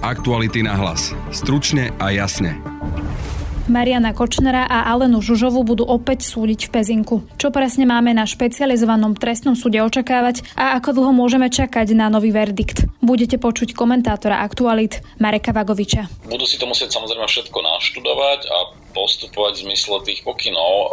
Aktuality na hlas. Stručne a jasne. Mariana Kočnera a Alenu Žužovu budú opäť súdiť v Pezinku. Čo presne máme na špecializovanom trestnom súde očakávať a ako dlho môžeme čakať na nový verdikt? Budete počuť komentátora aktualit Mareka Vagoviča. Budú si to musieť samozrejme všetko naštudovať a postupovať v zmysle tých pokynov.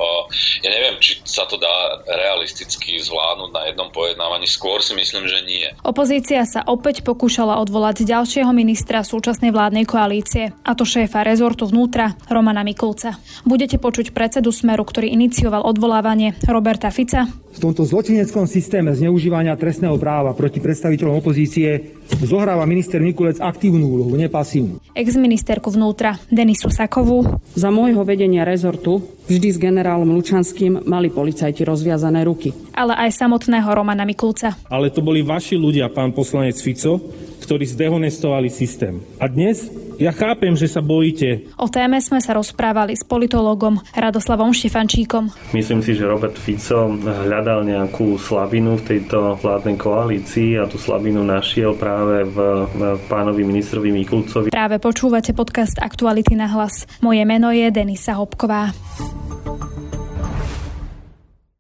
Ja neviem, či sa to dá realisticky zvládnuť na jednom pojednávaní. Skôr si myslím, že nie. Opozícia sa opäť pokúšala odvolať ďalšieho ministra súčasnej vládnej koalície, a to šéfa rezortu vnútra Romana Mikulca. Budete počuť predsedu Smeru, ktorý inicioval odvolávanie Roberta Fica. V tomto zločineckom systéme zneužívania trestného práva proti predstaviteľom opozície zohráva minister Mikulec aktívnu úlohu, nepasívnu. Ex-ministerku vnútra Denisu Sakovú. Za môjho vedenia rezortu vždy s generálom Lučanským mali policajti rozviazané ruky. Ale aj samotného Romana Mikulca. Ale to boli vaši ľudia, pán poslanec Fico, ktorí zdehonestovali systém. A dnes ja chápem, že sa bojíte. O téme sme sa rozprávali s politologom Radoslavom Štefančíkom. Myslím si, že Robert Fico hľadal nejakú slabinu v tejto vládnej koalícii a tú slabinu našiel práve v, v pánovi ministrovi Mikulcovi. Práve počúvate podcast Aktuality na hlas. Moje meno je Denisa Hopková.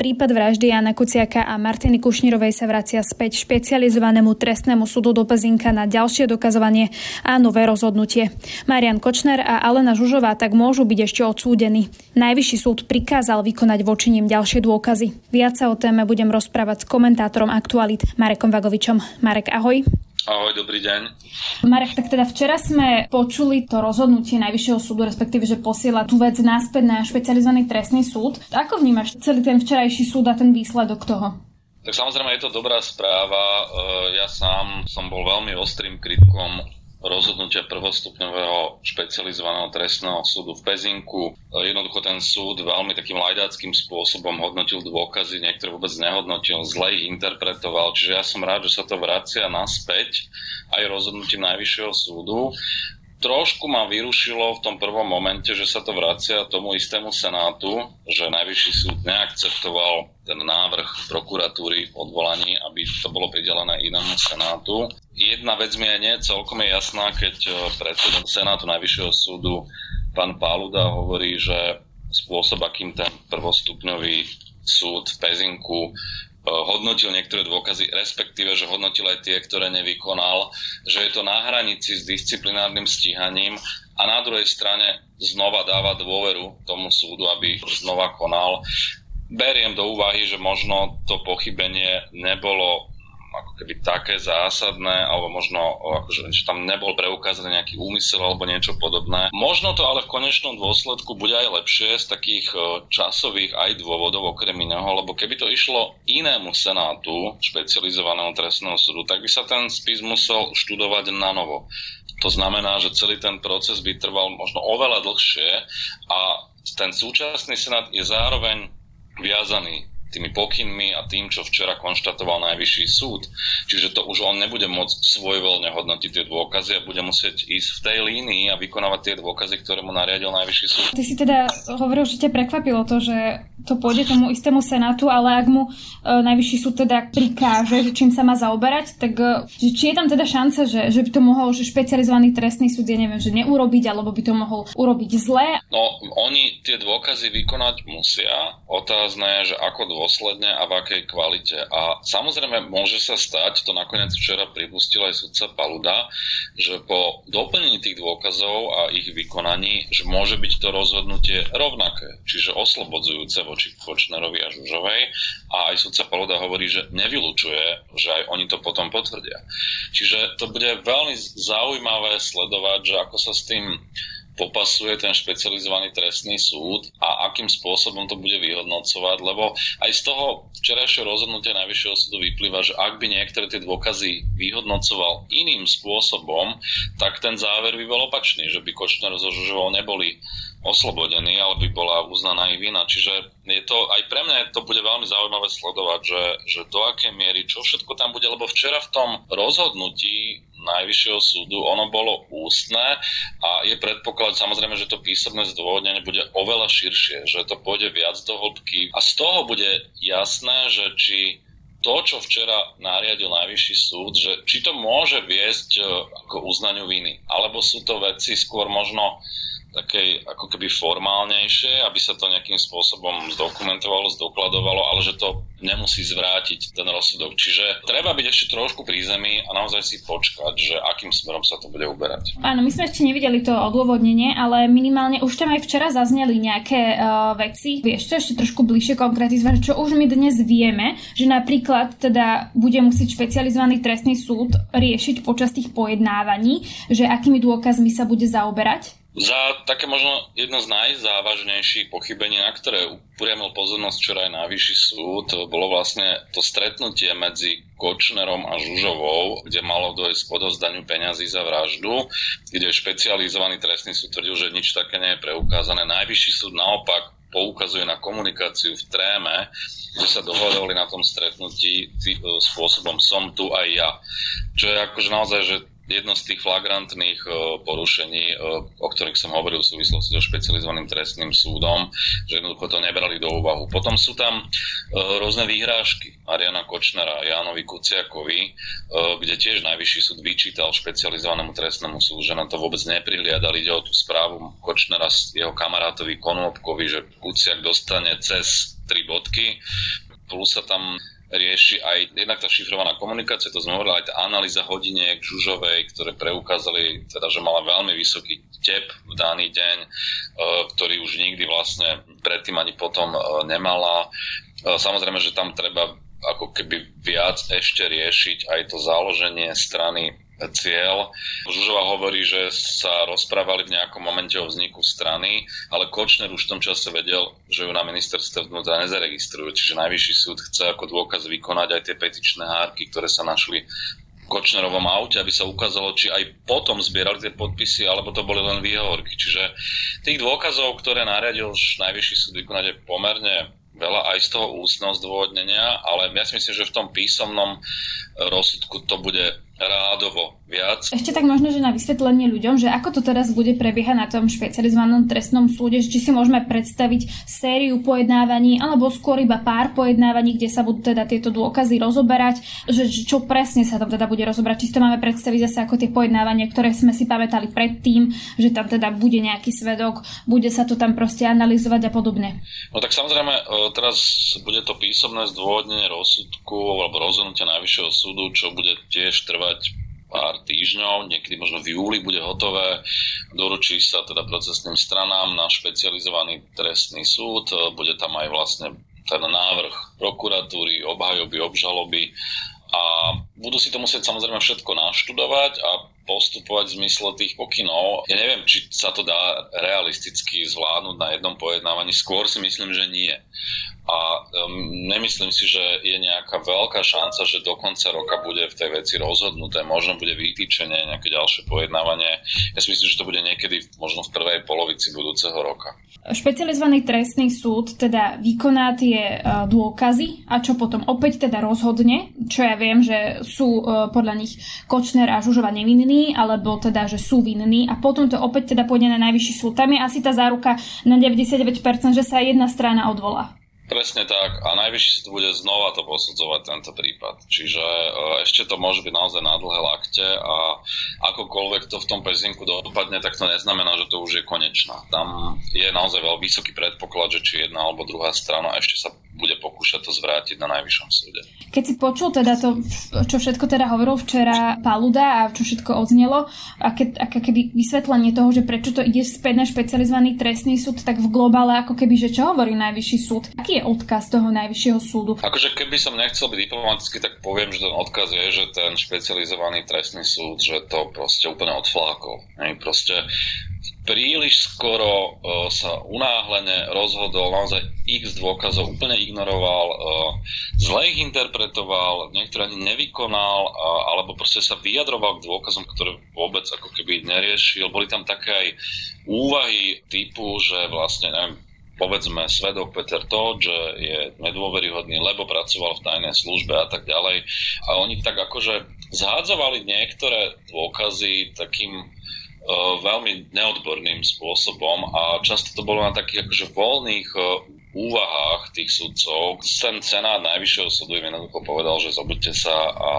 Prípad vraždy Jana Kuciaka a Martiny Kušnírovej sa vracia späť špecializovanému trestnému súdu do Pezinka na ďalšie dokazovanie a nové rozhodnutie. Marian Kočner a Alena Žužová tak môžu byť ešte odsúdení. Najvyšší súd prikázal vykonať voči ním ďalšie dôkazy. Viac sa o téme budem rozprávať s komentátorom Aktualit Marekom Vagovičom. Marek, ahoj. Ahoj, dobrý deň. Marek, tak teda včera sme počuli to rozhodnutie Najvyššieho súdu, respektíve, že posiela tú vec náspäť na špecializovaný trestný súd. Ako vnímaš celý ten včerajší súd a ten výsledok toho? Tak samozrejme je to dobrá správa. E, ja sám som bol veľmi ostrým kritikom rozhodnutia prvostupňového špecializovaného trestného súdu v Pezinku. Jednoducho ten súd veľmi takým lajdáckým spôsobom hodnotil dôkazy, niektoré vôbec nehodnotil, zle ich interpretoval, čiže ja som rád, že sa to vracia naspäť aj rozhodnutím Najvyššieho súdu. Trošku ma vyrušilo v tom prvom momente, že sa to vracia tomu istému senátu, že Najvyšší súd neakceptoval ten návrh prokuratúry v odvolaní, aby to bolo pridelené inému senátu. Jedna vec mi je nie celkom je jasná, keď eh, predseda Senátu Najvyššieho súdu pán Páluda hovorí, že spôsob, akým ten prvostupňový súd v Pezinku hodnotil niektoré dôkazy, respektíve, že hodnotil aj tie, ktoré nevykonal, že je to na hranici s disciplinárnym stíhaním a na druhej strane znova dáva dôveru tomu súdu, aby znova konal. Beriem do úvahy, že možno to pochybenie nebolo ako keby také zásadné, alebo možno, akože, že tam nebol preukázaný nejaký úmysel alebo niečo podobné. Možno to ale v konečnom dôsledku bude aj lepšie z takých časových aj dôvodov okrem iného, lebo keby to išlo inému senátu, špecializovanému trestného súdu, tak by sa ten spis musel študovať na novo. To znamená, že celý ten proces by trval možno oveľa dlhšie a ten súčasný senát je zároveň viazaný tými pokynmi a tým, čo včera konštatoval najvyšší súd. Čiže to už on nebude môcť svojvoľne hodnotiť tie dôkazy a bude musieť ísť v tej línii a vykonávať tie dôkazy, ktoré mu nariadil najvyšší súd. Ty si teda hovoril, že ťa prekvapilo to, že to pôjde tomu istému senátu, ale ak mu e, najvyšší súd teda prikáže, že čím sa má zaoberať, tak e, či je tam teda šanca, že, že by to mohol že špecializovaný trestný súd, ja neviem, že neurobiť, alebo by to mohol urobiť zle? No, oni tie dôkazy vykonať musia. Otázne je, že ako dôsledne a v akej kvalite. A samozrejme môže sa stať, to nakoniec včera pripustil aj sudca Paluda, že po doplnení tých dôkazov a ich vykonaní, že môže byť to rozhodnutie rovnaké, čiže oslobodzujúce voči Kočnerovi a Žužovej a aj sudca Paluda hovorí, že nevylučuje, že aj oni to potom potvrdia. Čiže to bude veľmi zaujímavé sledovať, že ako sa s tým popasuje ten špecializovaný trestný súd a akým spôsobom to bude vyhodnocovať, lebo aj z toho včerajšieho rozhodnutia Najvyššieho súdu vyplýva, že ak by niektoré tie dôkazy vyhodnocoval iným spôsobom, tak ten záver by bol opačný, že by Kočner so Žužovou neboli oslobodení, ale by bola uznaná ich vina. Čiže je to, aj pre mňa to bude veľmi zaujímavé sledovať, že, že do akej miery, čo všetko tam bude, lebo včera v tom rozhodnutí Najvyššieho súdu, ono bolo ústne a je predpoklad samozrejme, že to písomné zdôvodnenie bude oveľa širšie, že to pôjde viac do hĺbky. A z toho bude jasné, že či to, čo včera nariadil Najvyšší súd, že či to môže viesť e, k uznaniu viny, alebo sú to veci skôr možno takej ako keby formálnejšie, aby sa to nejakým spôsobom zdokumentovalo, zdokladovalo, ale že to nemusí zvrátiť ten rozsudok. Čiže treba byť ešte trošku pri zemi a naozaj si počkať, že akým smerom sa to bude uberať. Áno, my sme ešte nevideli to odôvodnenie, ale minimálne už tam aj včera zazneli nejaké uh, veci. Vieš čo ešte trošku bližšie konkretizovať, čo už my dnes vieme, že napríklad teda bude musieť špecializovaný trestný súd riešiť počas tých pojednávaní, že akými dôkazmi sa bude zaoberať? Za také možno jedno z najzávažnejších pochybení, na ktoré upriamil pozornosť včera aj najvyšší súd, bolo vlastne to stretnutie medzi Kočnerom a Žužovou, kde malo dojsť k odovzdaniu peňazí za vraždu, kde špecializovaný trestný súd tvrdil, že nič také nie je preukázané. Najvyšší súd naopak poukazuje na komunikáciu v tréme, že sa dohodli na tom stretnutí spôsobom som tu aj ja. Čo je akože naozaj, že jedno z tých flagrantných e, porušení, e, o ktorých som hovoril v súvislosti so špecializovaným trestným súdom, že jednoducho to nebrali do úvahu. Potom sú tam e, rôzne výhrážky Mariana Kočnera a Jánovi Kuciakovi, kde tiež najvyšší súd vyčítal špecializovanému trestnému súdu, že na to vôbec neprihliadali. Ide o tú správu Kočnera jeho kamarátovi Konopkovi, že Kuciak dostane cez tri bodky, plus sa tam rieši aj jednak tá šifrovaná komunikácia, to sme hovorili, aj tá analýza hodiniek Žužovej, ktoré preukázali, teda, že mala veľmi vysoký tep v daný deň, e, ktorý už nikdy vlastne predtým ani potom e, nemala. E, samozrejme, že tam treba ako keby viac ešte riešiť aj to založenie strany cieľ. Žužova hovorí, že sa rozprávali v nejakom momente o vzniku strany, ale Kočner už v tom čase vedel, že ju na ministerstve vnútra nezaregistrujú. Čiže najvyšší súd chce ako dôkaz vykonať aj tie petičné hárky, ktoré sa našli Kočnerovom aute, aby sa ukázalo, či aj potom zbierali tie podpisy, alebo to boli len výhovorky. Čiže tých dôkazov, ktoré nariadil najvyšší súd vykonať je pomerne veľa aj z toho ústneho zdôvodnenia, ale ja si myslím, že v tom písomnom rozsudku to bude rádovo viac. Ešte tak možno, že na vysvetlenie ľuďom, že ako to teraz bude prebiehať na tom špecializovanom trestnom súde, či si môžeme predstaviť sériu pojednávaní alebo skôr iba pár pojednávaní, kde sa budú teda tieto dôkazy rozoberať, že čo presne sa tam teda bude rozoberať, či to máme predstaviť zase ako tie pojednávania, ktoré sme si pamätali predtým, že tam teda bude nejaký svedok, bude sa to tam proste analyzovať a podobne. No tak samozrejme, e, teraz bude to písomné zdôvodnenie rozsudku alebo rozhodnutia Najvyššieho súdu, čo bude tiež trvať trvať pár týždňov, niekedy možno v júli bude hotové. Doručí sa teda procesným stranám na špecializovaný trestný súd. Bude tam aj vlastne ten návrh prokuratúry, obhajoby, obžaloby a budú si to musieť samozrejme všetko naštudovať a postupovať v zmysle tých pokynov. Ja neviem, či sa to dá realisticky zvládnuť na jednom pojednávaní. Skôr si myslím, že nie a um, nemyslím si, že je nejaká veľká šanca, že do konca roka bude v tej veci rozhodnuté. Možno bude vytýčenie, nejaké ďalšie pojednávanie. Ja si myslím, že to bude niekedy možno v prvej polovici budúceho roka. Špecializovaný trestný súd teda vykoná tie uh, dôkazy a čo potom opäť teda rozhodne, čo ja viem, že sú uh, podľa nich Kočner a Žužova nevinní, alebo teda, že sú vinní a potom to opäť teda pôjde na najvyšší súd. Tam je asi tá záruka na 99%, že sa jedna strana odvolá. Presne tak a najvyšší to bude znova to posudzovať tento prípad. Čiže e, ešte to môže byť naozaj na dlhé lakte a akokoľvek to v tom pezinku dopadne, tak to neznamená, že to už je konečná. Tam je naozaj veľmi vysoký predpoklad, že či jedna alebo druhá strana ešte sa bude pokúšať to zvrátiť na najvyššom súde. Keď si počul teda to, čo všetko teda hovoril včera Paluda a čo všetko odznelo, a keď, keby vysvetlenie toho, že prečo to ide späť na špecializovaný trestný súd, tak v globále ako keby, že čo hovorí najvyšší súd? Aký je odkaz toho najvyššieho súdu? Akože keby som nechcel byť diplomatický, tak poviem, že ten odkaz je, že ten špecializovaný trestný súd, že to proste úplne odflákol. proste príliš skoro uh, sa unáhlene rozhodol, naozaj x dôkazov úplne ignoroval, uh, zle ich interpretoval, niektoré ani nevykonal, uh, alebo proste sa vyjadroval k dôkazom, ktoré vôbec ako keby neriešil. Boli tam také aj úvahy typu, že vlastne, neviem, povedzme svedok Peter Todd, že je nedôveryhodný, lebo pracoval v tajnej službe a tak ďalej. A oni tak akože zhádzovali niektoré dôkazy takým veľmi neodborným spôsobom a často to bolo na takých akože voľných uh, úvahách tých sudcov. Ten senát Najvyššieho súdu im jednoducho povedal, že zobudte sa a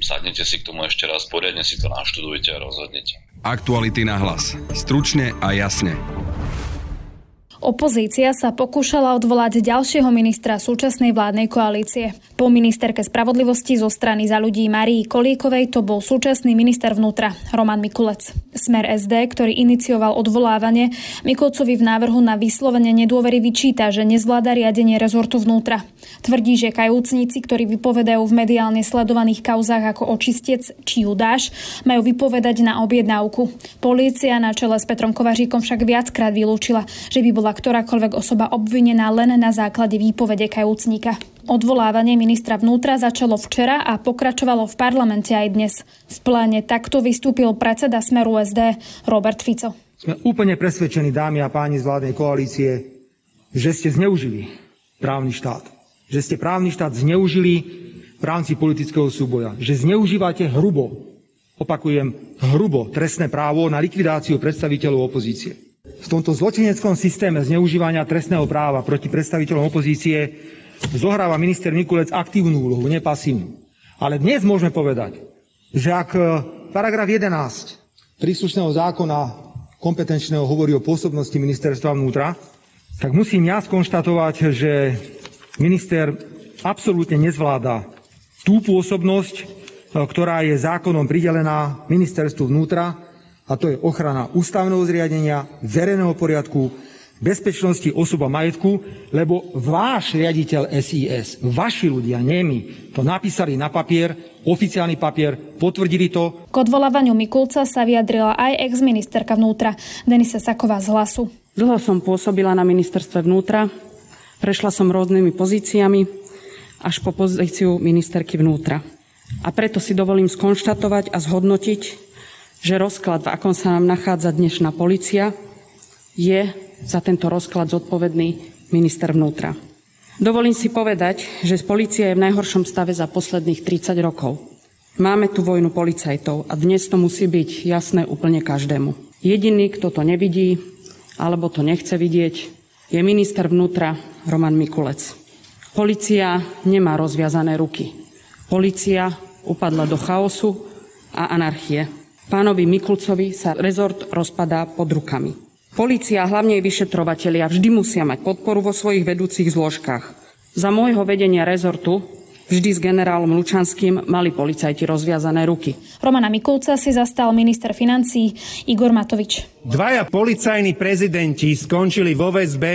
sadnete si k tomu ešte raz, poriadne si to naštudujte a rozhodnete. Aktuality na hlas. Stručne a jasne. Opozícia sa pokúšala odvolať ďalšieho ministra súčasnej vládnej koalície. Po ministerke spravodlivosti zo strany za ľudí Marii Kolíkovej to bol súčasný minister vnútra Roman Mikulec. Smer SD, ktorý inicioval odvolávanie, Mikulcovi v návrhu na vyslovene nedôvery vyčíta, že nezvláda riadenie rezortu vnútra. Tvrdí, že kajúcnici, ktorí vypovedajú v mediálne sledovaných kauzách ako očistec či judáš, majú vypovedať na objednávku. Polícia na čele s Petrom Kovaříkom však viackrát vylúčila, že by bola bola ktorákoľvek osoba obvinená len na základe výpovede kajúcníka. Odvolávanie ministra vnútra začalo včera a pokračovalo v parlamente aj dnes. V pláne takto vystúpil predseda Smeru SD Robert Fico. Sme úplne presvedčení, dámy a páni z vládnej koalície, že ste zneužili právny štát. Že ste právny štát zneužili v rámci politického súboja. Že zneužívate hrubo, opakujem, hrubo trestné právo na likvidáciu predstaviteľov opozície. V tomto zločineckom systéme zneužívania trestného práva proti predstaviteľom opozície zohráva minister Mikulec aktívnu úlohu, nepasívnu. Ale dnes môžeme povedať, že ak e, paragraf 11 príslušného zákona kompetenčného hovorí o pôsobnosti ministerstva vnútra, tak musím ja skonštatovať, že minister absolútne nezvláda tú pôsobnosť, e, ktorá je zákonom pridelená ministerstvu vnútra a to je ochrana ústavného zriadenia, verejného poriadku, bezpečnosti osob a majetku, lebo váš riaditeľ SIS, vaši ľudia, nie my, to napísali na papier, oficiálny papier, potvrdili to. K odvolávaniu Mikulca sa vyjadrila aj ex-ministerka vnútra Denisa Saková z Hlasu. Dlho som pôsobila na ministerstve vnútra, prešla som rôznymi pozíciami až po pozíciu ministerky vnútra. A preto si dovolím skonštatovať a zhodnotiť, že rozklad, v akom sa nám nachádza dnešná policia, je za tento rozklad zodpovedný minister vnútra. Dovolím si povedať, že policia je v najhoršom stave za posledných 30 rokov. Máme tu vojnu policajtov a dnes to musí byť jasné úplne každému. Jediný, kto to nevidí alebo to nechce vidieť, je minister vnútra Roman Mikulec. Polícia nemá rozviazané ruky. Polícia upadla do chaosu a anarchie. Pánovi Mikulcovi sa rezort rozpadá pod rukami. Polícia, hlavne jej vyšetrovatelia, vždy musia mať podporu vo svojich vedúcich zložkách. Za môjho vedenia rezortu vždy s generálom Lučanským mali policajti rozviazané ruky. Romana Mikulca si zastal minister financí Igor Matovič. Dvaja policajní prezidenti skončili vo väzbe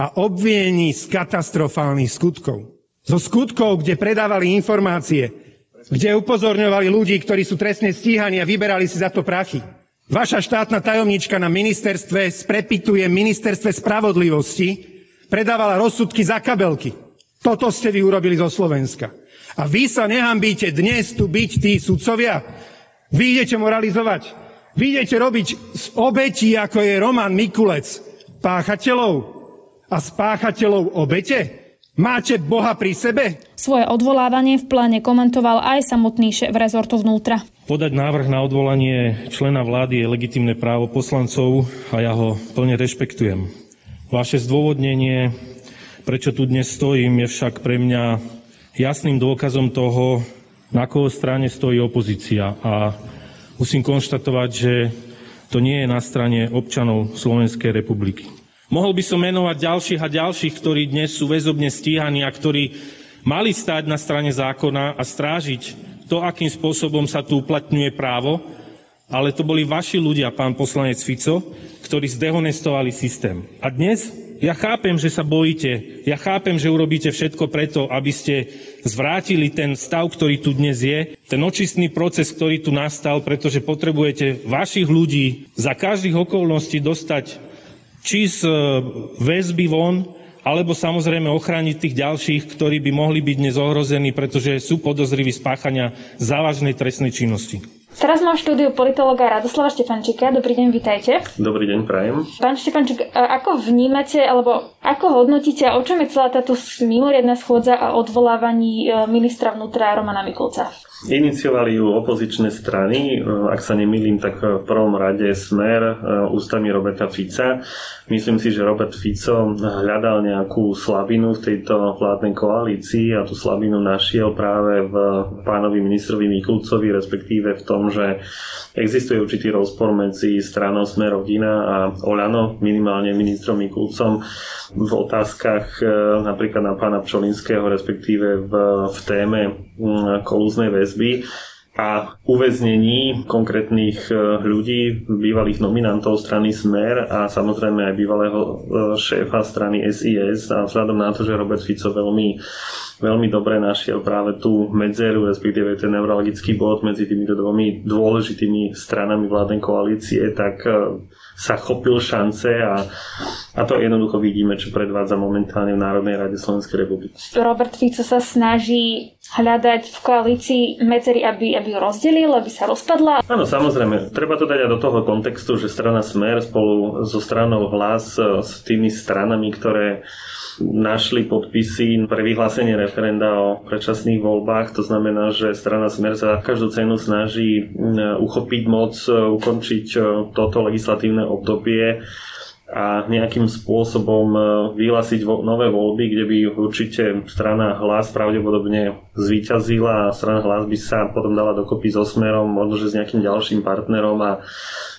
a obvinení z katastrofálnych skutkov. Zo skutkov, kde predávali informácie, kde upozorňovali ľudí, ktorí sú trestne stíhaní a vyberali si za to prachy. Vaša štátna tajomnička na ministerstve sprepituje ministerstve spravodlivosti, predávala rozsudky za kabelky. Toto ste vy urobili zo Slovenska. A vy sa nehambíte dnes tu byť tí sudcovia. Vy idete moralizovať. Vy idete robiť z obetí, ako je Roman Mikulec, páchateľov a spáchateľov obete? Máte Boha pri sebe? Svoje odvolávanie v pláne komentoval aj samotný šéf rezortu vnútra. Podať návrh na odvolanie člena vlády je legitimné právo poslancov a ja ho plne rešpektujem. Vaše zdôvodnenie, prečo tu dnes stojím, je však pre mňa jasným dôkazom toho, na koho strane stojí opozícia. A musím konštatovať, že to nie je na strane občanov Slovenskej republiky. Mohol by som menovať ďalších a ďalších, ktorí dnes sú väzobne stíhaní a ktorí mali stáť na strane zákona a strážiť to, akým spôsobom sa tu uplatňuje právo, ale to boli vaši ľudia, pán poslanec Fico, ktorí zdehonestovali systém. A dnes ja chápem, že sa bojíte, ja chápem, že urobíte všetko preto, aby ste zvrátili ten stav, ktorý tu dnes je, ten očistný proces, ktorý tu nastal, pretože potrebujete vašich ľudí za každých okolností dostať či z e, väzby von, alebo samozrejme ochrániť tých ďalších, ktorí by mohli byť dnes ohrození, pretože sú podozriví spáchania závažnej trestnej činnosti. Teraz mám v štúdiu politologa Radoslava Štefančíka. Dobrý deň, vitajte. Dobrý deň, prajem. Pán Štefančík, ako vnímate, alebo ako hodnotíte, o čom je celá táto mimoriadná schôdza a odvolávaní e, ministra vnútra Romana Mikulca? Iniciovali ju opozičné strany, ak sa nemýlim, tak v prvom rade Smer e, ústami Roberta Fica. Myslím si, že Robert Fico hľadal nejakú slabinu v tejto vládnej koalícii a tú slabinu našiel práve v pánovi ministrovi Mikulcovi, respektíve v tom, že existuje určitý rozpor medzi stranou Smer rodina a Olano, minimálne ministrom Mikulcom v otázkach e, napríklad na pána Pčolinského, respektíve v, v téme kolúznej väzby a uväznení konkrétnych e, ľudí, bývalých nominantov strany Smer a samozrejme aj bývalého e, šéfa strany SIS a vzhľadom na to, že Robert Fico veľmi, veľmi dobre našiel práve tú medzeru, respektíve ten neurologický bod medzi týmito dvomi dôležitými stranami vládnej koalície, tak sa chopil šance a, a to jednoducho vidíme, čo predvádza momentálne v Národnej rade Slovenskej republiky. Robert Fico sa snaží hľadať v koalícii medzery, aby, aby ju rozdelil, aby sa rozpadla? Áno, samozrejme. Treba to dať aj do toho kontextu, že strana Smer spolu so stranou Hlas, e, s tými stranami, ktoré našli podpisy pre vyhlásenie referenda o predčasných voľbách. To znamená, že strana Smer sa každú cenu snaží uchopiť moc, ukončiť e, toto legislatívne obdobie a nejakým spôsobom e, vyhlásiť nové voľby, kde by určite strana hlas pravdepodobne zvíťazila a strana hlas by sa potom dala dokopy so smerom, možno že s nejakým ďalším partnerom a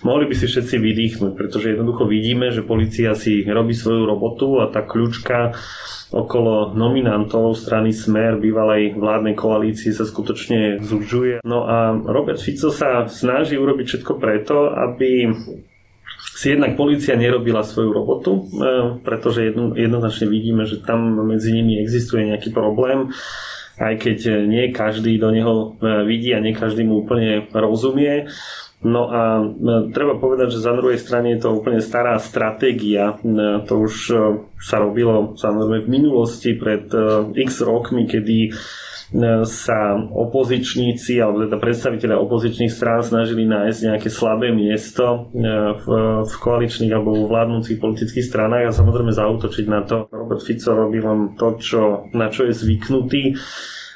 mohli by si všetci vydýchnuť, pretože jednoducho vidíme, že policia si robí svoju robotu a tá kľúčka okolo nominantov strany Smer bývalej vládnej koalícii sa skutočne zužuje. No a Robert Fico sa snaží urobiť všetko preto, aby si jednak policia nerobila svoju robotu, e, pretože jedno, jednoznačne vidíme, že tam medzi nimi existuje nejaký problém, aj keď nie každý do neho e, vidí a nie každý mu úplne rozumie. No a e, treba povedať, že za druhej strane je to úplne stará stratégia. To už sa robilo samozrejme v minulosti pred x rokmi, kedy sa opozičníci alebo teda predstaviteľe opozičných strán snažili nájsť nejaké slabé miesto e, v, v koaličných alebo v vládnúcich politických stranách a samozrejme zautočiť na to. Robert Fico robí len to, čo, na čo je zvyknutý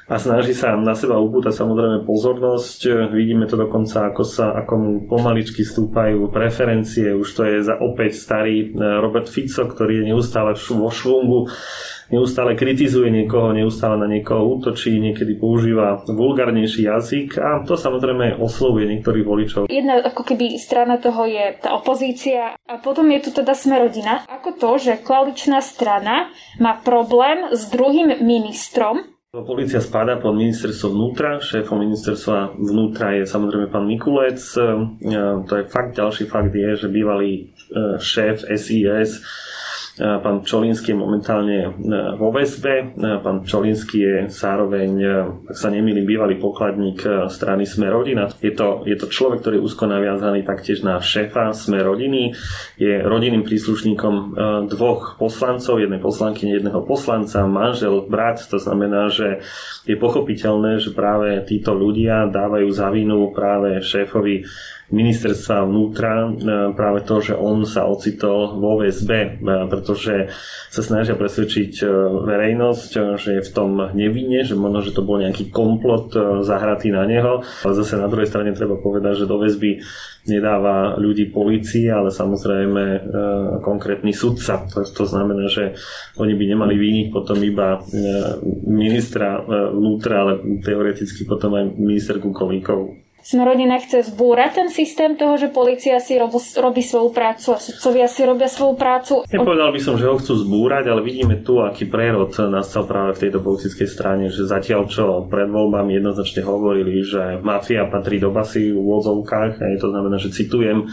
a snaží sa na seba upútať samozrejme pozornosť. Vidíme to dokonca, ako sa ako mu pomaličky stúpajú preferencie. Už to je za opäť starý e, Robert Fico, ktorý je neustále vo švungu neustále kritizuje niekoho, neustále na niekoho útočí, niekedy používa vulgárnejší jazyk a to samozrejme oslovuje niektorých voličov. Jedna ako keby strana toho je tá opozícia a potom je tu teda Smerodina. Ako to, že koaličná strana má problém s druhým ministrom, Polícia spadá pod ministerstvo vnútra, šéfom ministerstva vnútra je samozrejme pán Mikulec. E, to je fakt, ďalší fakt je, že bývalý e, šéf SIS Pán Čolinský je momentálne e, vo väzbe. E, pán Čolinský je zároveň, ak sa nemýlim, bývalý pokladník strany Sme rodina. Je to, je to človek, ktorý je úzko naviazaný taktiež na šéfa Sme rodiny. Je rodinným príslušníkom dvoch poslancov, jednej poslanky, jedného poslanca, manžel, brat. To znamená, že je pochopiteľné, že práve títo ľudia dávajú za vinu práve šéfovi ministerstva vnútra práve to, že on sa ocitol vo VSB, e, pretože sa snažia presvedčiť e, verejnosť, že je v tom nevinne, že možno, že to bol nejaký komplot zahratý na neho. Ale zase na druhej strane treba povedať, že do väzby nedáva ľudí policii, ale samozrejme konkrétny sudca. To, to znamená, že oni by nemali vyniť potom iba ministra vnútra, ale teoreticky potom aj ministerku Kolíkovú. Smerodina chce zbúrať ten systém toho, že policia si rob, robí svoju prácu a sudcovia si robia svoju prácu. Nepovedal by som, že ho chcú zbúrať, ale vidíme tu, aký prerod nastal práve v tejto politickej strane, že zatiaľ čo pred voľbami jednoznačne hovorili, že mafia patrí do basy v úvodzovkách, to znamená, že citujem,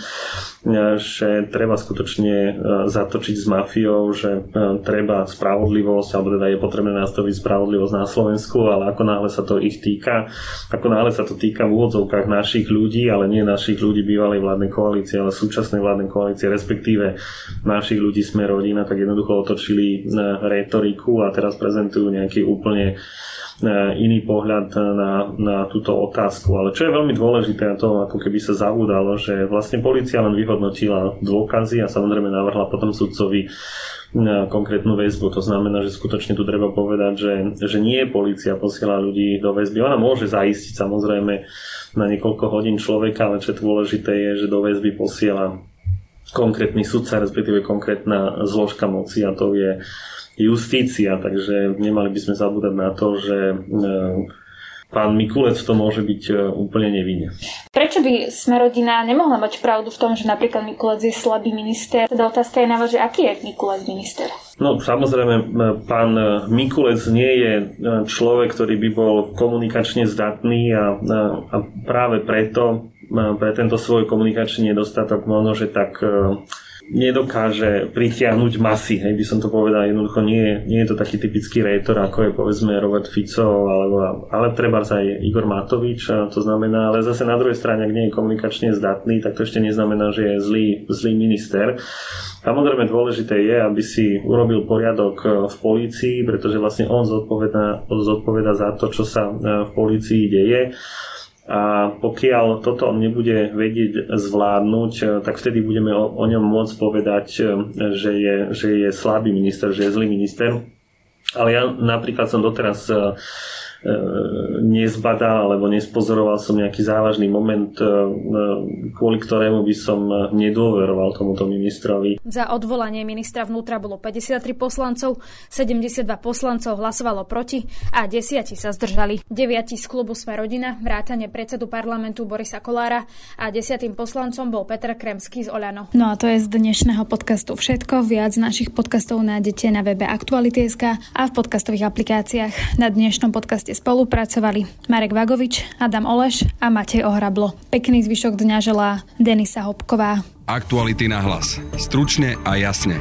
že treba skutočne e, zatočiť s mafiou, že e, treba spravodlivosť, alebo teda je potrebné nastaviť spravodlivosť na Slovensku, ale ako náhle sa to ich týka, ako náhle sa to týka v úvodzovkách našich ľudí, ale nie našich ľudí bývalej vládnej koalície, ale súčasnej vládnej koalície, respektíve našich ľudí sme rodina, tak jednoducho otočili e, retoriku a teraz prezentujú nejaký úplne iný pohľad na, na túto otázku. Ale čo je veľmi dôležité, a to ako keby sa zavúdalo, že vlastne policia len vyhodnotila dôkazy a samozrejme navrhla potom sudcovi konkrétnu väzbu. To znamená, že skutočne tu treba povedať, že, že nie policia posiela ľudí do väzby. Ona môže zaistiť samozrejme na niekoľko hodín človeka, ale čo je dôležité je, že do väzby posiela konkrétny sudca, respektíve konkrétna zložka moci a to je justícia, takže nemali by sme zabúdať na to, že e, pán Mikulec to môže byť e, úplne nevinne. Prečo by Smerodina nemohla mať pravdu v tom, že napríklad Mikulec je slabý minister? Teda otázka je na vás, že aký je Mikulec minister? No samozrejme, e, pán Mikulec nie je človek, ktorý by bol komunikačne zdatný a, a práve preto, pre tento svoj komunikačný nedostatok možno, že tak nedokáže pritiahnuť masy, hej, by som to povedal, jednoducho nie, nie je to taký typický rétor, ako je povedzme Robert Fico, alebo, ale treba aj Igor Matovič, to znamená, ale zase na druhej strane, ak nie je komunikačne zdatný, tak to ešte neznamená, že je zlý, zlý minister. Samozrejme dôležité je, aby si urobil poriadok e, v polícii, pretože vlastne on zodpoveda, zodpoveda za to, čo sa e, v polícii deje a pokiaľ toto on nebude vedieť zvládnuť, eh, tak vtedy budeme o, o ňom môcť povedať, eh, že je, že je slabý minister, že je zlý minister. Ale ja napríklad som doteraz E, nezbadal alebo nespozoroval som nejaký závažný moment, e, kvôli ktorému by som nedôveroval tomuto ministrovi. Za odvolanie ministra vnútra bolo 53 poslancov, 72 poslancov hlasovalo proti a desiati sa zdržali. Deviati z klubu Sme rodina, vrátane predsedu parlamentu Borisa Kolára a desiatým poslancom bol Petr Kremský z Oľano. No a to je z dnešného podcastu všetko. Viac našich podcastov nájdete na webe Aktuality.sk a v podcastových aplikáciách. Na dnešnom podcaste spolupracovali Marek Vagovič, Adam Oleš a Matej Ohrablo. Pekný zvyšok dňa želá Denisa Hopková. Aktuality na hlas. Stručne a jasne.